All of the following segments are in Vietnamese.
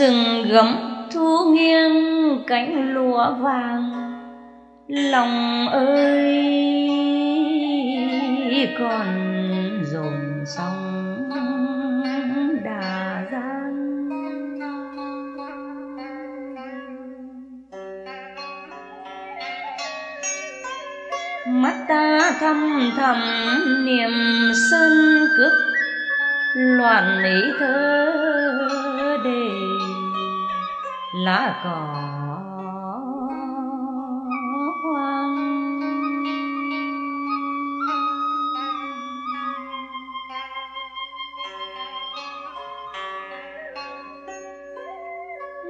rừng gấm thu nghiêng cánh lúa vàng. Lòng ơi còn dồn sóng đà giang. Mắt ta thăm thầm niềm sân cước, loạn ý thơ lá cỏ hoang.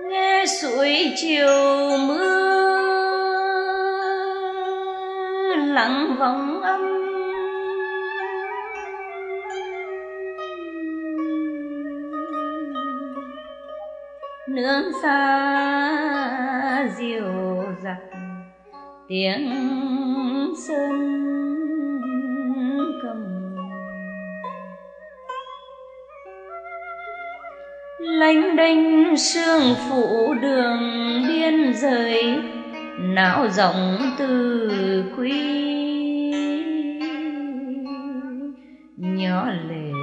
Nghe suối chiều mưa lặng vòng âm. Nương xa tiếng sơn cầm. Lánh đênh sương phủ đường biên giới, não rộng từ quý. Nhỏ lệ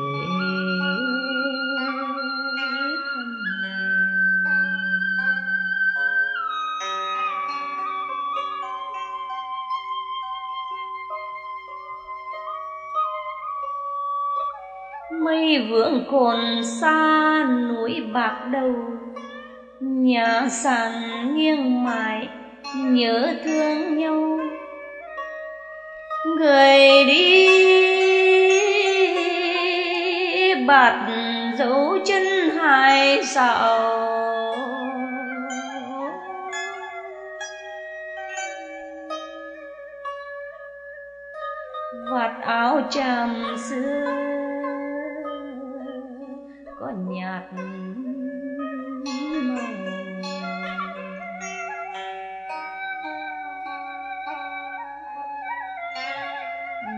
cồn xa núi bạc đầu. Nhà sàn nghiêng mãi, nhớ thương nhau. Người đi bạt dấu chân hai sào. Vạt áo tràm xưa nhạt màu.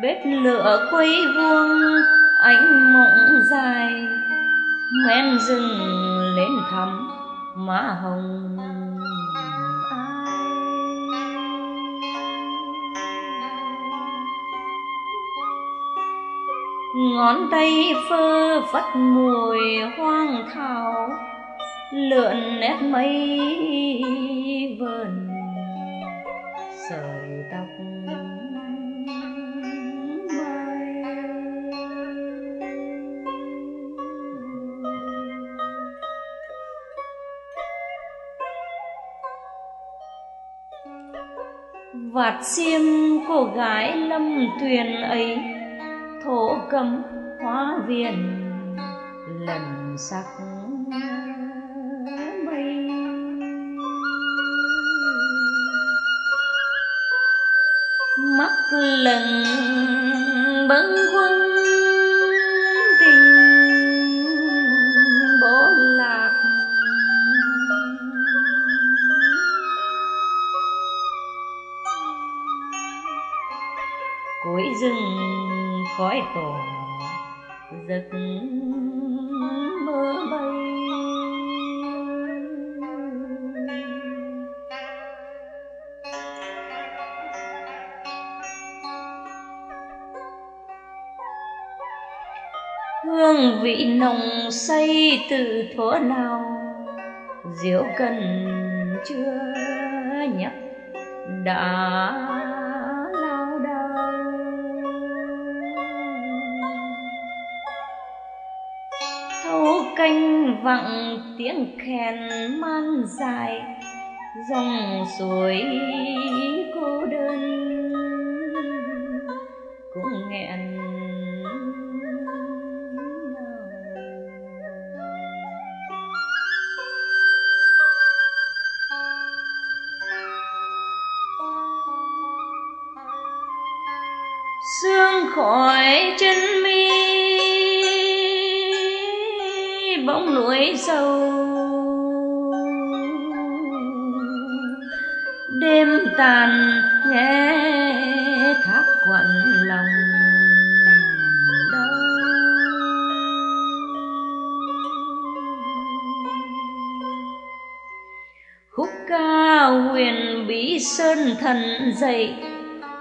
Bếp lửa quay vuông, ánh mộng dài, men rừng lên thăm má hồng ngón tay phơ vất mùi hoang thảo, lượn nét mây vờn sợi tóc vạt xiêm cô gái lâm tuyền ấy thổ cấm hóa viên lần sắc mây. Mắt lần bâng khói tỏ giấc mơ bay. Hương vị nồng say từ thuở nào, rượu cần chưa nhấp đã canh tiếng khen man dài dòng suối bóng núi sâu. Đêm tàn nghe thác quặn lòng khúc ca huyền bí sơn thần dậy,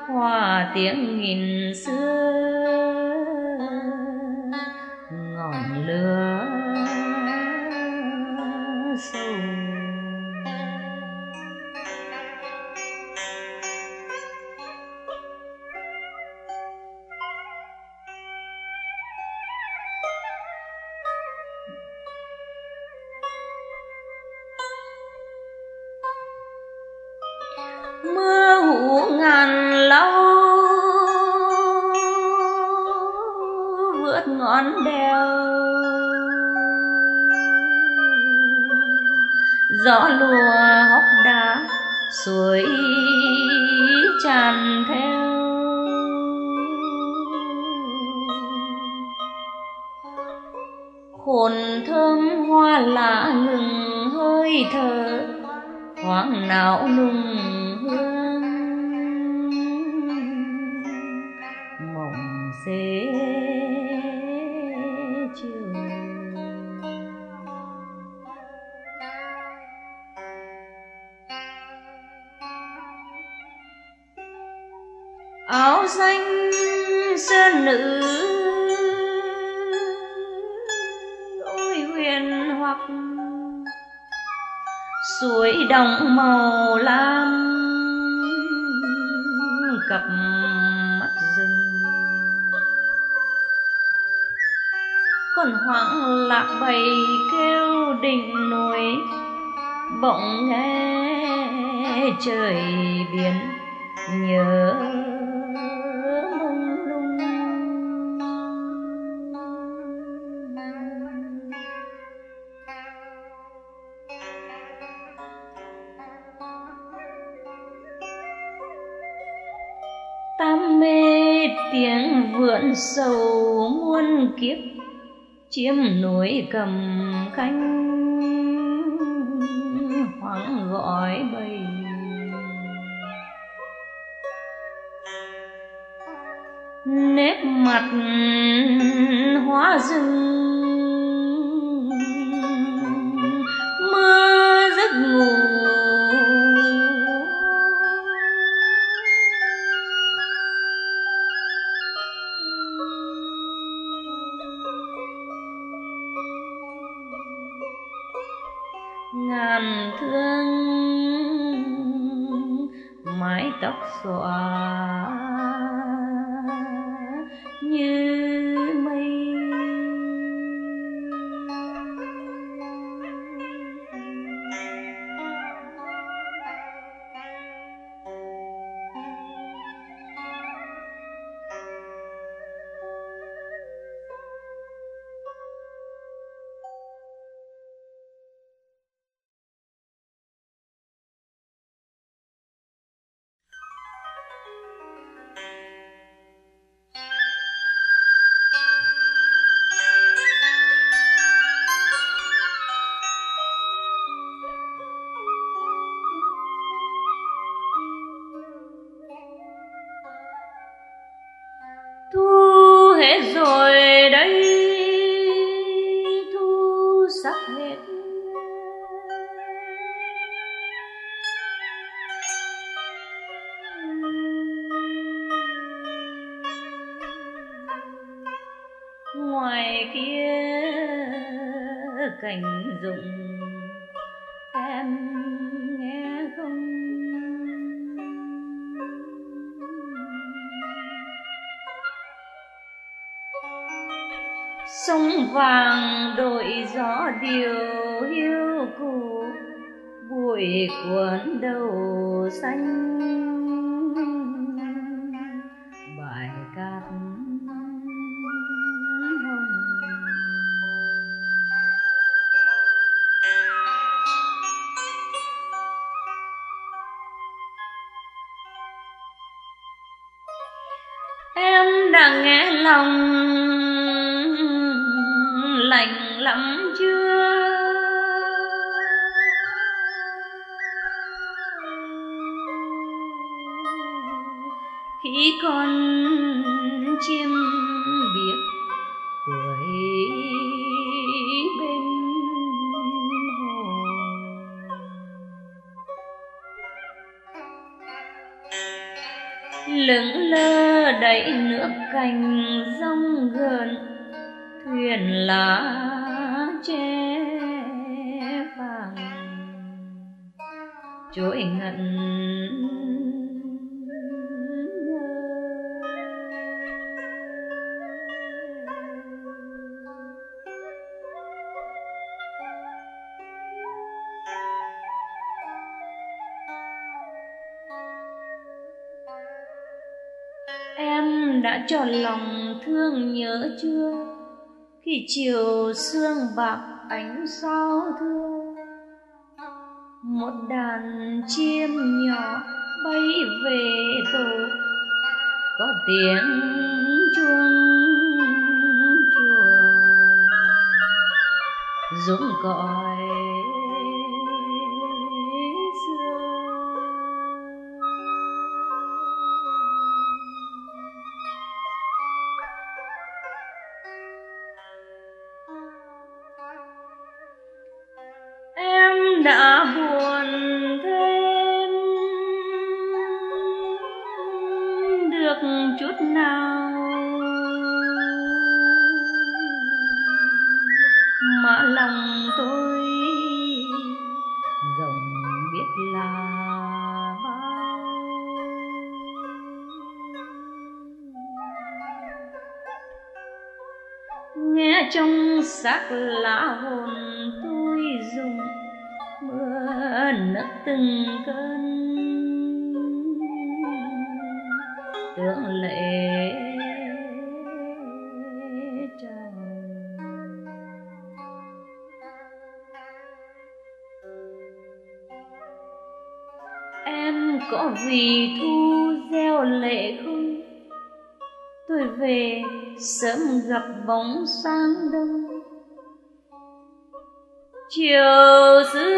hòa tiếng nghìn xưa. Áo xanh sơn nữ. Ôi, huyền hoặc suối đồng màu lam cặp mắt rừng. Còn hoang lạc bầy kêu đỉnh núi, bỗng nghe trời biển nhớ. Chiếm núi cầm khanh. Điều hiu cụ bụi cuốn đầu xanh. Bài cát hồng. Em đã nghe lòng lặng lắm chưa? Khi con chim biệt quẩy bên hồ. Lững lơ đẩy nước cành rong gần thuyền lá trỗi ngẩn em đã tròn lòng thương nhớ chưa khi chiều sương bạc ánh sao thưa một đàn chim nhỏ bay về tổ có tiếng chuông chùa dũng gọi chút nào. Mà lòng tôi rộng biết là bao. Nghe trong xác lá hồn tôi dùng mưa nức từng cơn. Tưởng lệ em có vì thu gieo lệ không tôi về sớm gặp bóng sáng đông. Chiều giữa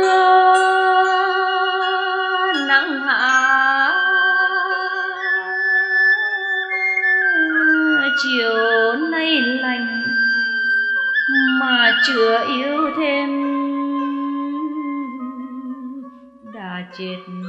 đã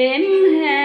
them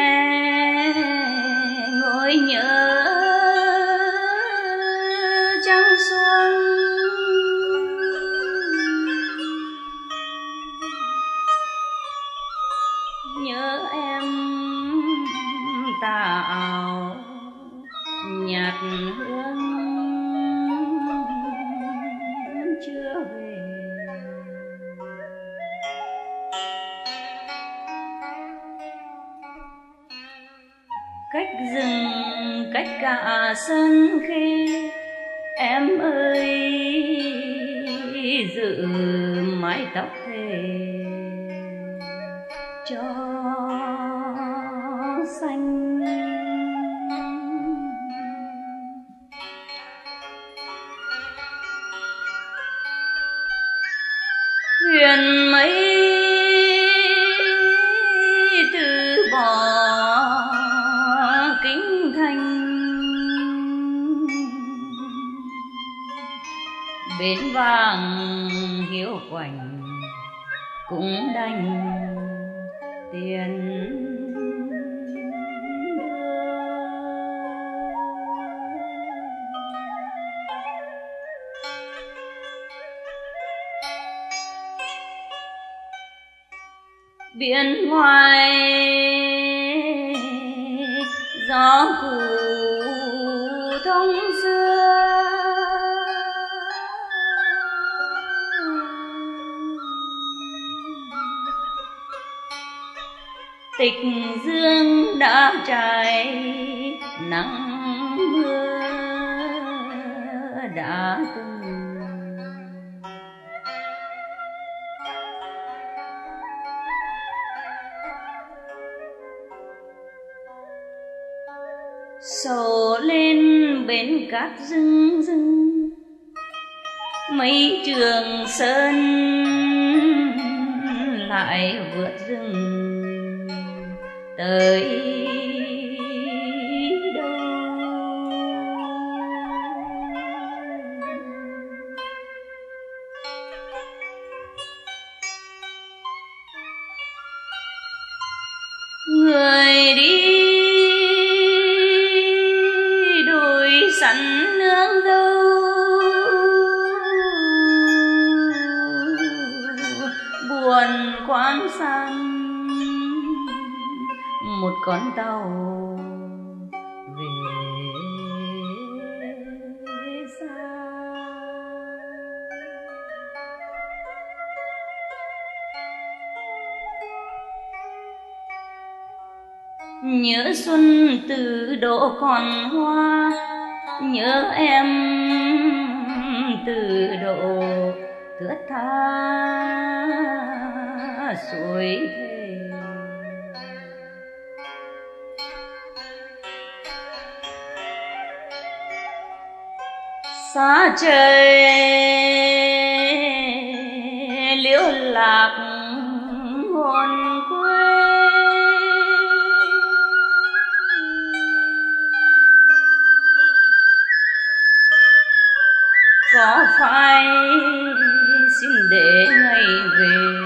vàng quạnh cũng đành tiền biển ngoài gió cù tịch dương đã trải nắng mưa đã từng. Sổ lên bên cát rừng rừng mấy trường sơn lại vượt rừng tới. Con tàu về xa. Nhớ xuân từ độ còn hoa, nhớ em từ độ thướt tha. Suối xa trời liễu lạc hồn quê. Có phải xin để ngày về.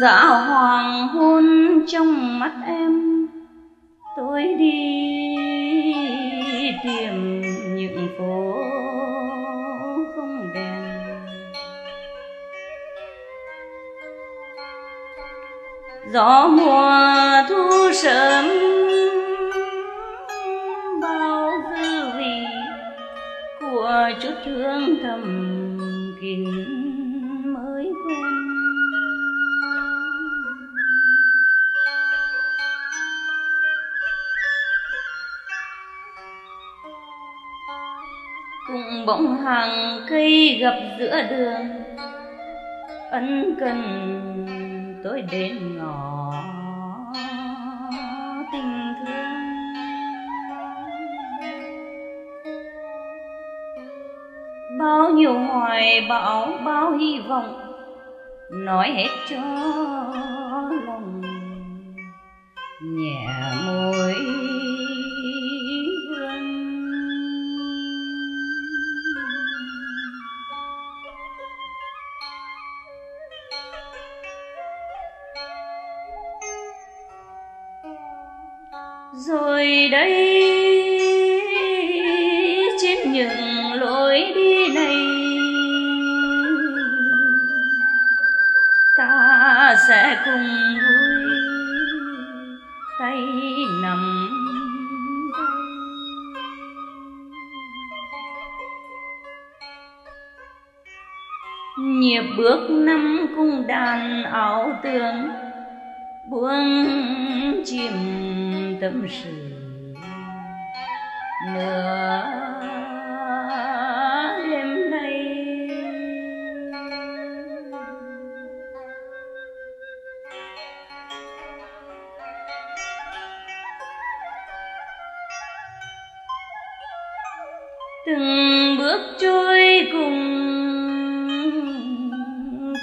Từ hoàng hôn trong mắt em. Tôi đi tìm những phố không đèn. Gió mùa thu sớm bao dư vị của chút thương thầm kín bỗng hàng cây gặp giữa đường. Ân cần tôi đến ngõ tình thương. Bao nhiêu hoài bão, bao hy vọng, nói hết cho lòng nhẹ môi. Nửa đêm nay. Từng bước trôi cùng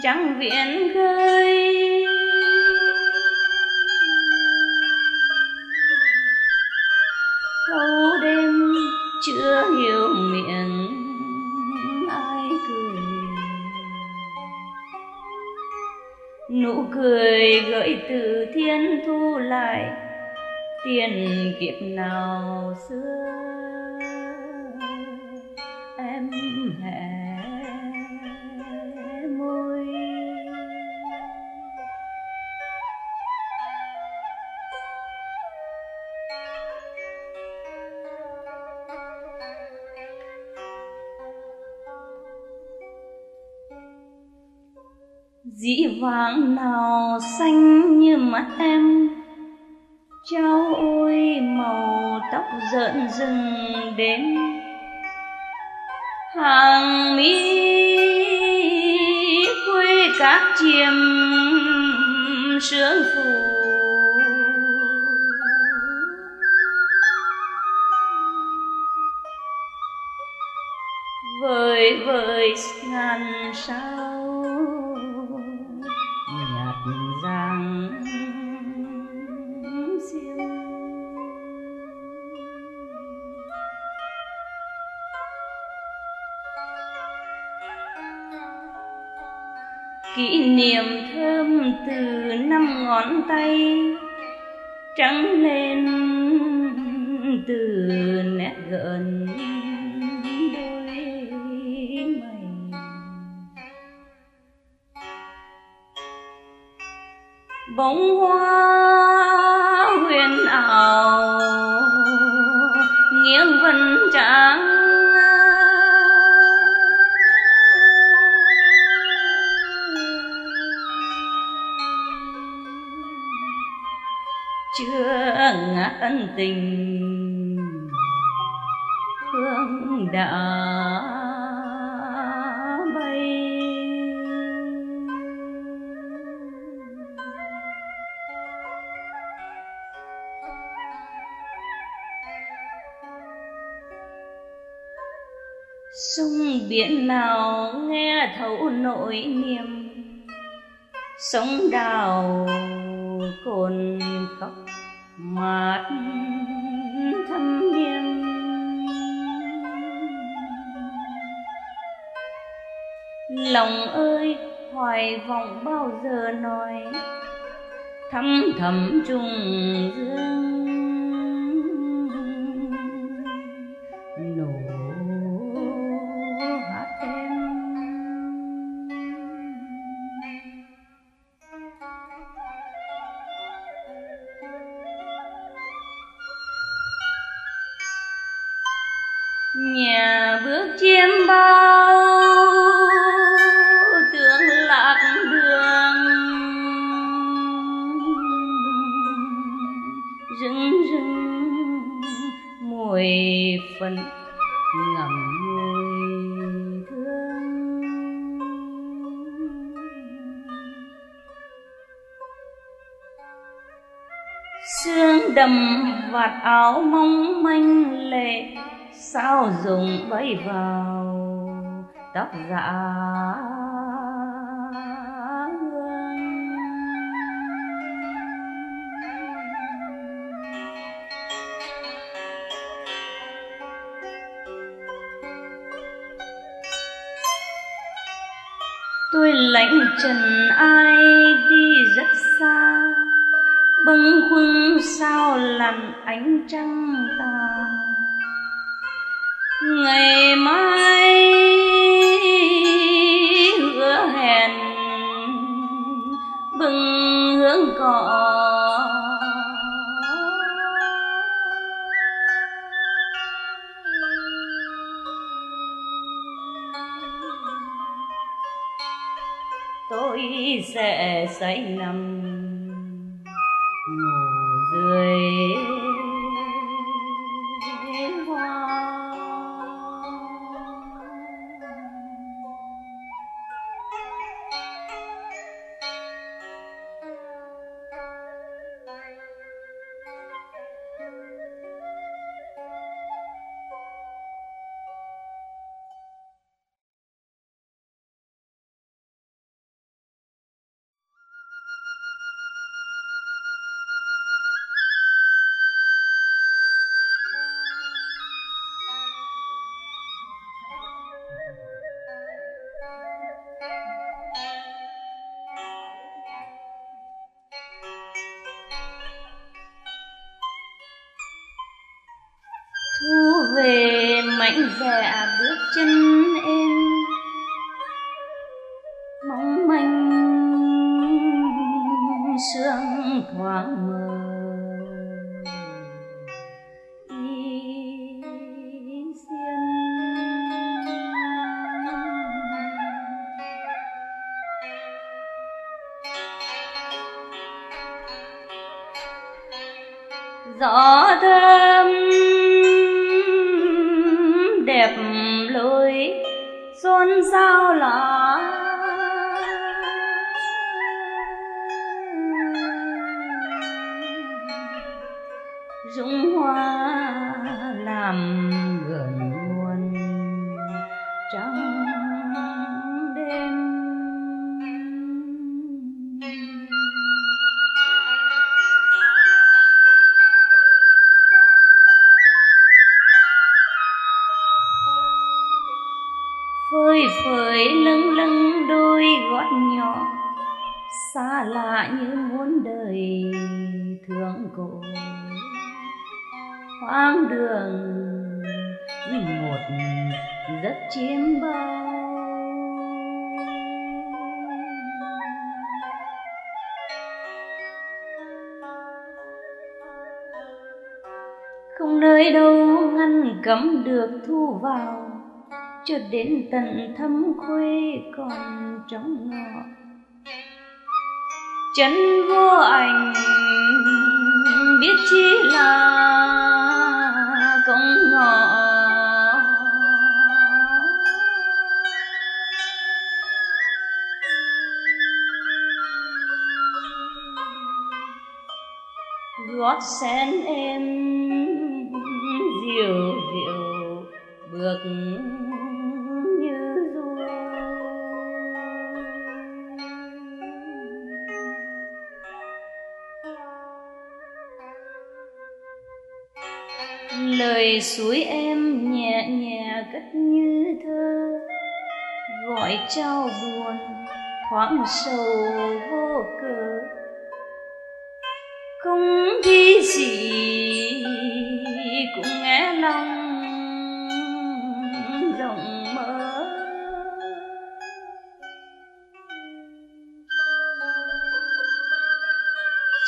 trăng viễn khơi nụ cười gợi từ thiên thu lại. Tiền kiếp nào xưa em hẹn dĩ vãng nào xanh như mắt em. Trao ôi, màu tóc rợn rừng đến. Hàng mi quê các chiêm sương phủ vời vời ngàn sao kỷ niệm thơm từ năm ngón tay trắng lên từ nét gợn bông hoa tình hương đã sông biển nào nghe thấu nỗi niềm sóng đào cồn cốc mát lòng ơi, hoài vọng bao giờ nói? Thăm thầm trùng dương, nụ hát em. Nhà bước chiêm bao phận ngậm ngùi thương sương đầm vạt áo mong manh lệ, sao dùng bay vào tóc dạ lãnh trần ai đi rất xa. Bâng khuâng sao lặn ánh trăng tà. Ngày mai say nằm ngủ dưới hoa. Mạnh. Mảnh à, bước chân em. Đường một rất chiêm bao không nơi đâu ngăn cấm được thu vào, cho đến tận thâm khuê còn trống ngọ. Chân vô ảnh, biết chi là gót sen em dịu dịu bước như du. Lời suối em nhẹ nhẹ cất như thơ, gọi trao buồn thoáng sầu vô cớ không thi gì cũng nghe lòng rộng mở.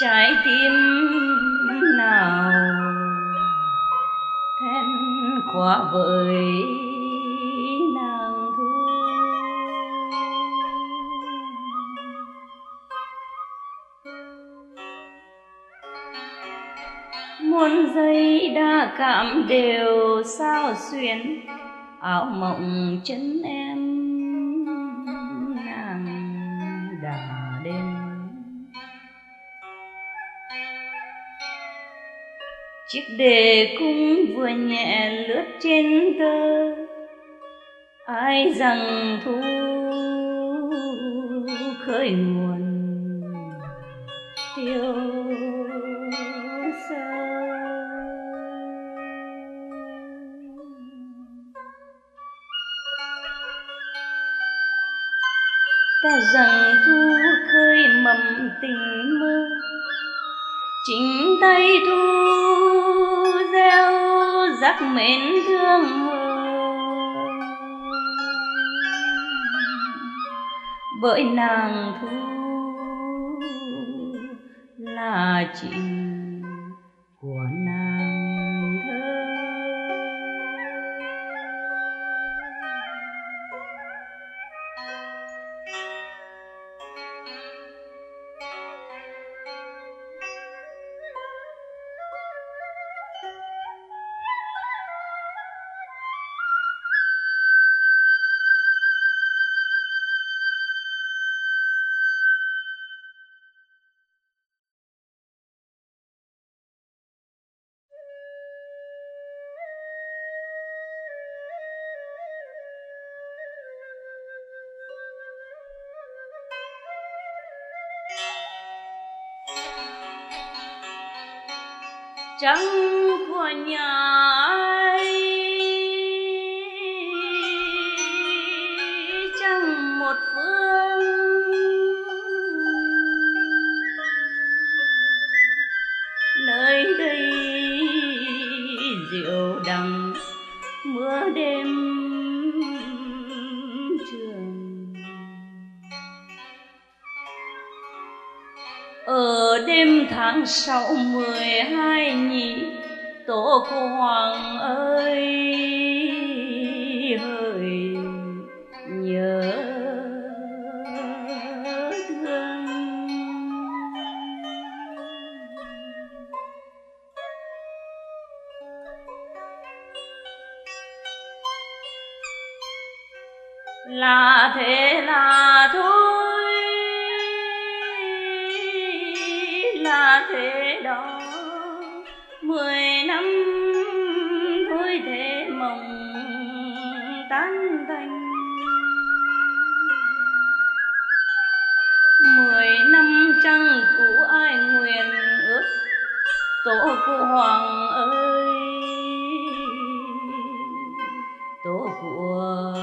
Trái tim nào then khóa vời? Muôn giây đa cảm đều sao xuyến áo mộng chân em nàng đà đêm chiếc đề cung vừa nhẹ lướt trên tơ, ai rằng thu khơi nguồn ta rằng thu khơi mầm tình mơ. Chính tay thu gieo rắc mến thương bởi nàng thu là chị trăng của nhà sáu mười hai nhị tổ cô hoàng ơi. Tổ cụ hoàng ơi. Tổ của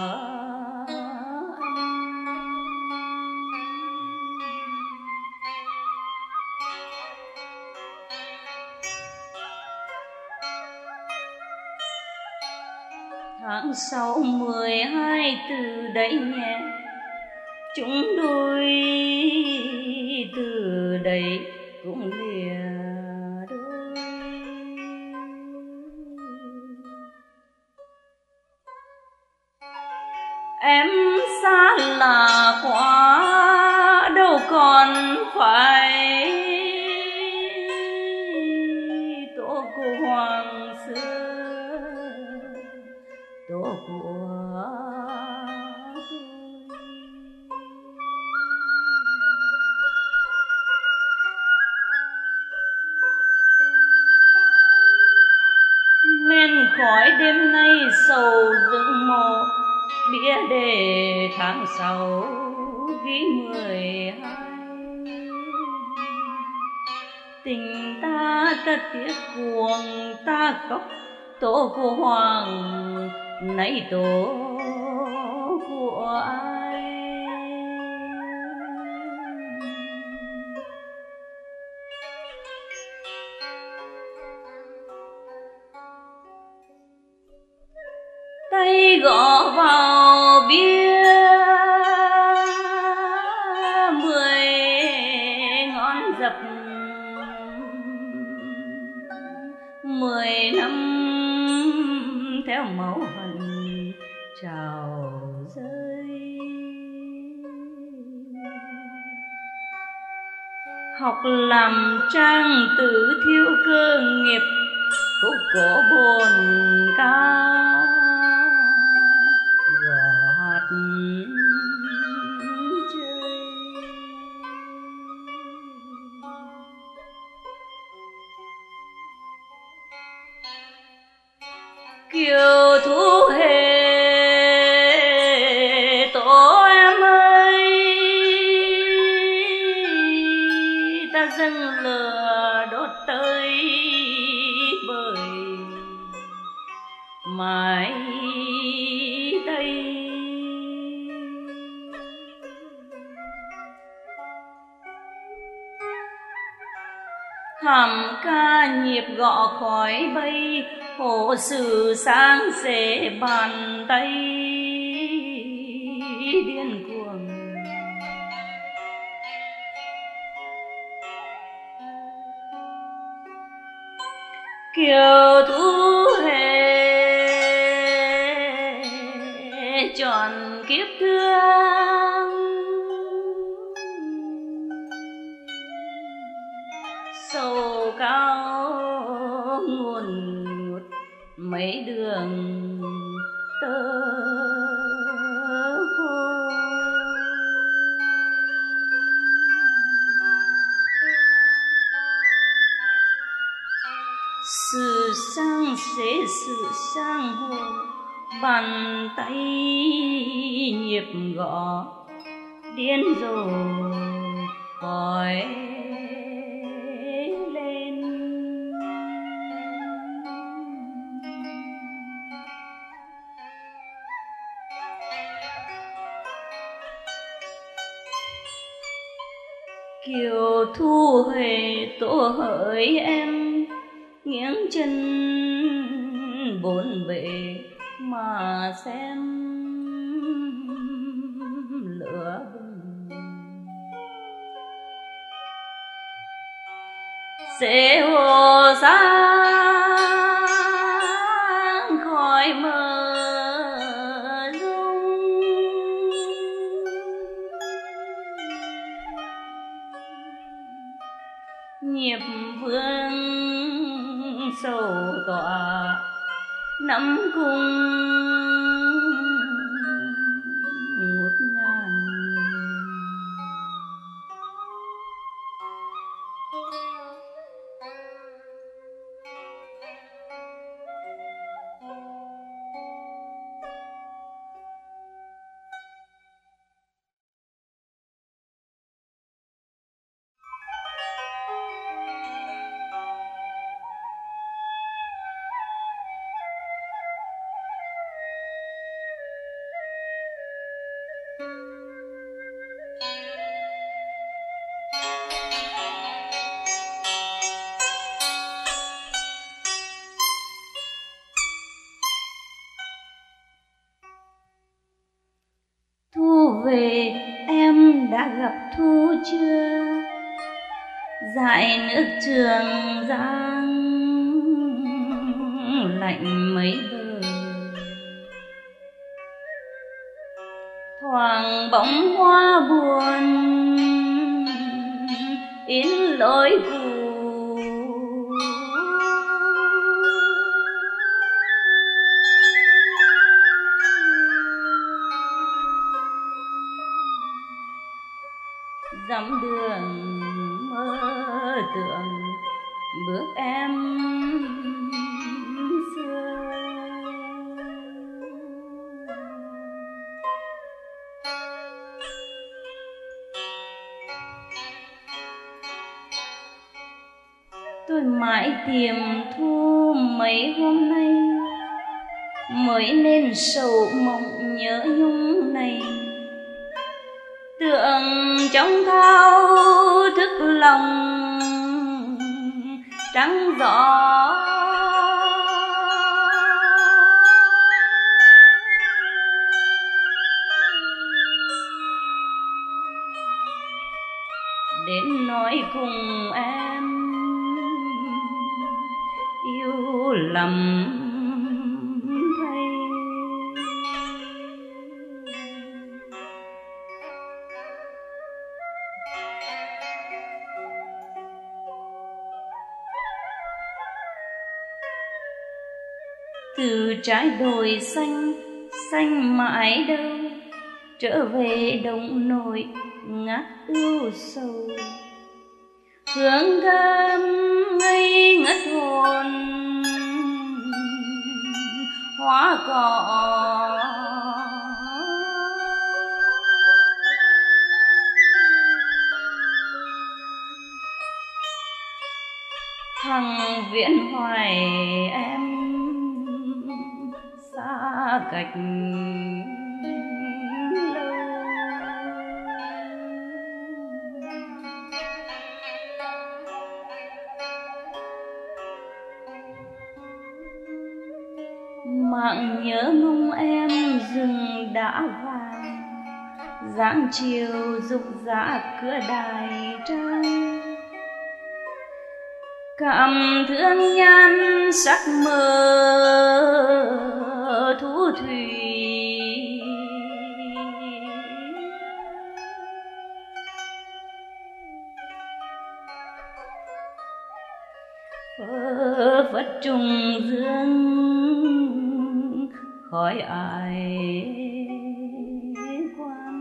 tháng sáu mười hai từ đấy nhé chúng đôi từ đấy mười ngón dập. Mười năm theo mẫu hận trào rơi. Học làm trang tử thiếu cơ nghiệp, khúc cổ bồn ca. nhịp khói bay hồ sự sáng dễ bàn tay. Điên cuồng. Kiều thu dễ sự sang hồ bàn tay nhịp gõ điên rồi còi lên kiều thu huệ tổ hỡi em nghiêng chân về mà xem trường giang lạnh đến nói cùng em. Yêu lầm thay. Từ trái đồi xanh xanh mãi đâu? Trở về đồng nội ngát ưu sầu. Hương thơm ngây ngất hồn, hoa cỏ. Thằng viễn hoài em xa cách nhớ mong em rừng đã vàng dáng chiều dục rã cửa đài trăng cảm thương nhan sắc mơ thu thủy. Phơ phất trùng khỏi ai? Quan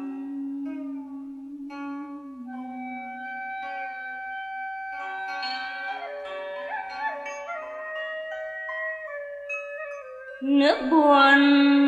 nước buồn.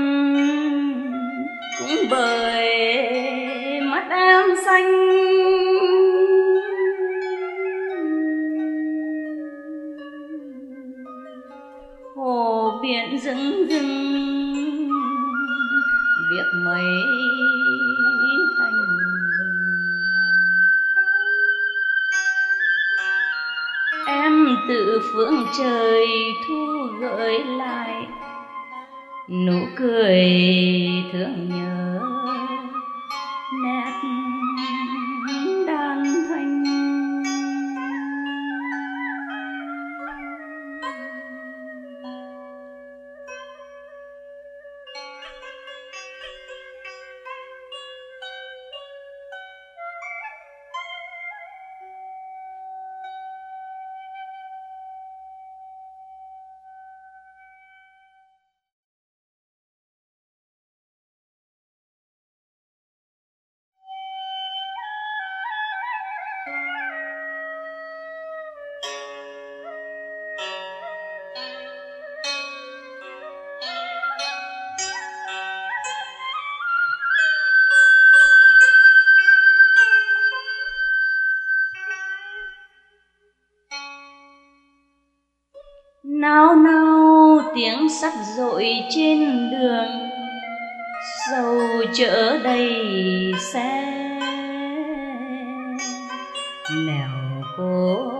Tiếng sắt dội trên đường. Dầu chở đầy xe. Nẻo cô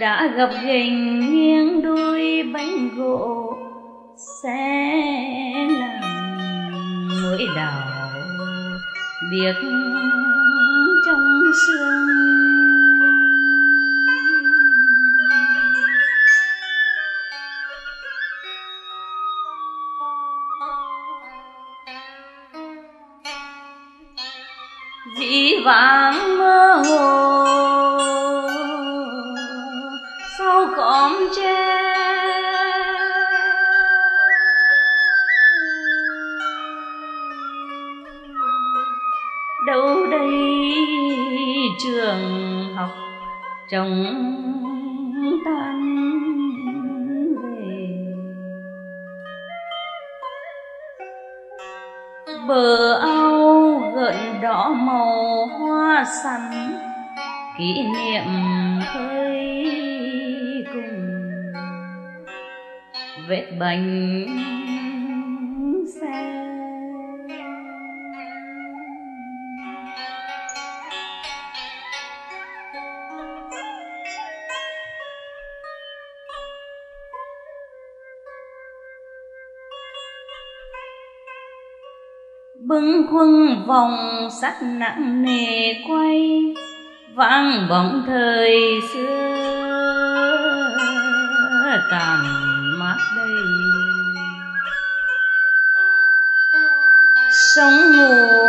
đã gặp gành nghiêng đôi bánh gỗ, sẽ làm mũi đào biệt trong sương bánh xe bưng khuâng vòng sắt nặng nề quay vang bóng thời xưa. Tàn đây. Sông ngủ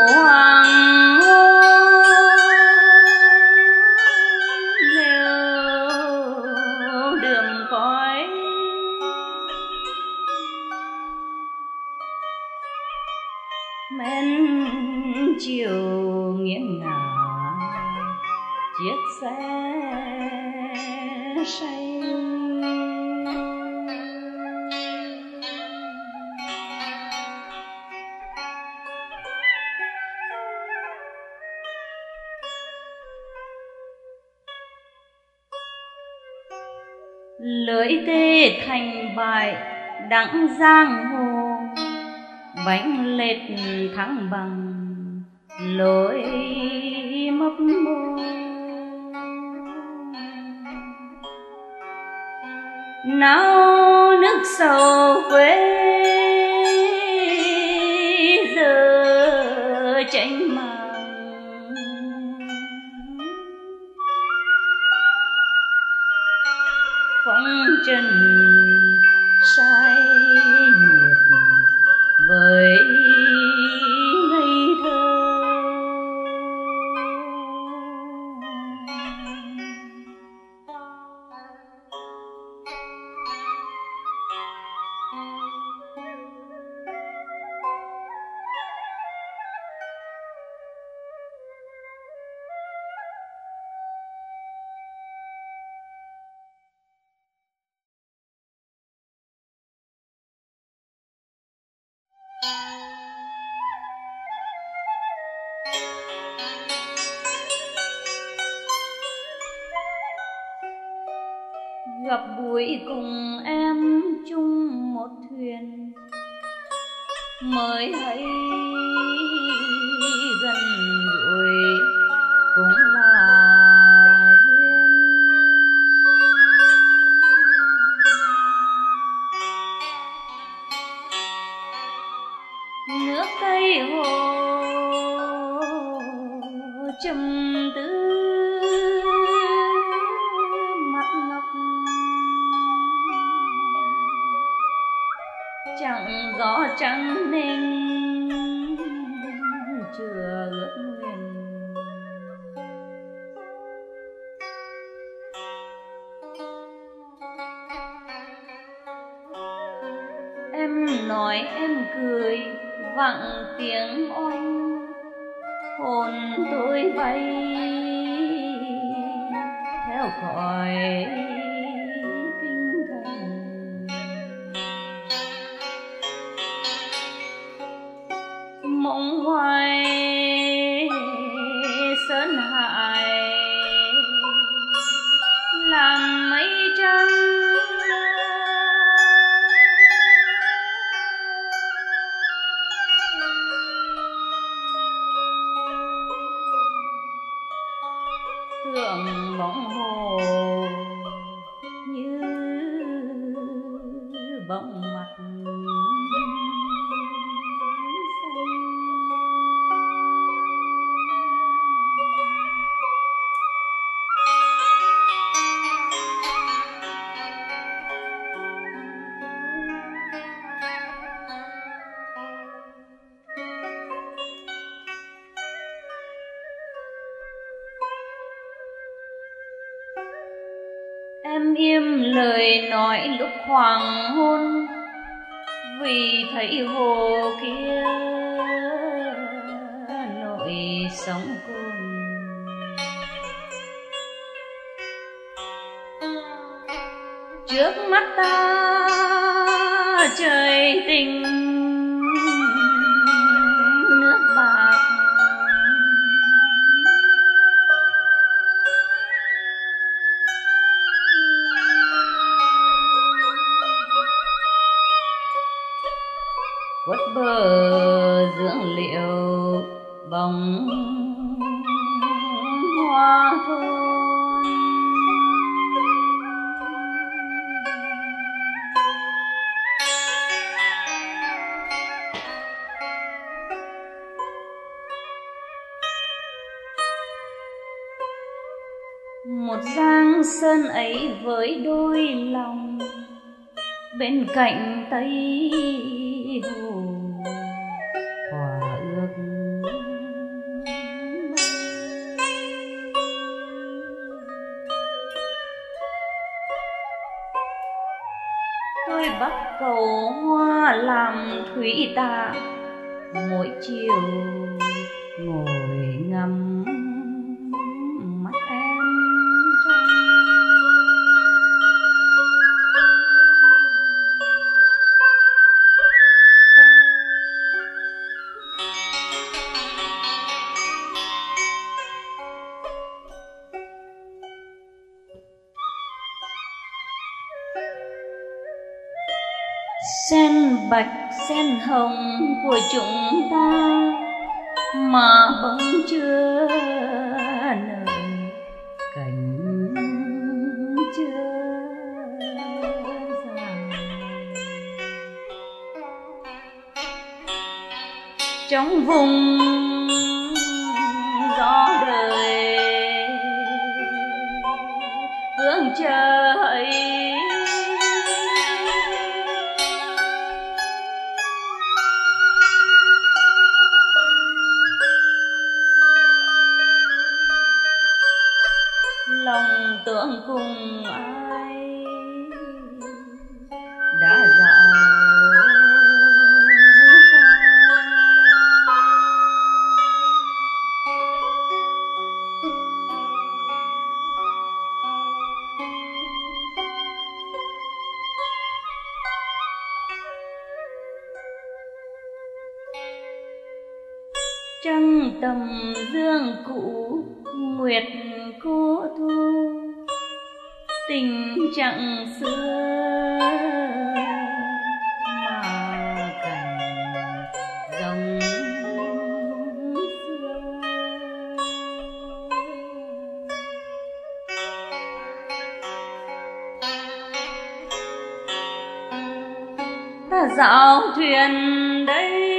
đặng giang hồ. Bánh lệt thắng bằng lối mấp mô. Náo nước sầu quê gặp gũi cùng một giang sơn ấy với đôi lòng bên cạnh tây hồ. Hòa ước. Tôi bắt cầu hoa làm thủy tạ mỗi chiều thuyền đây.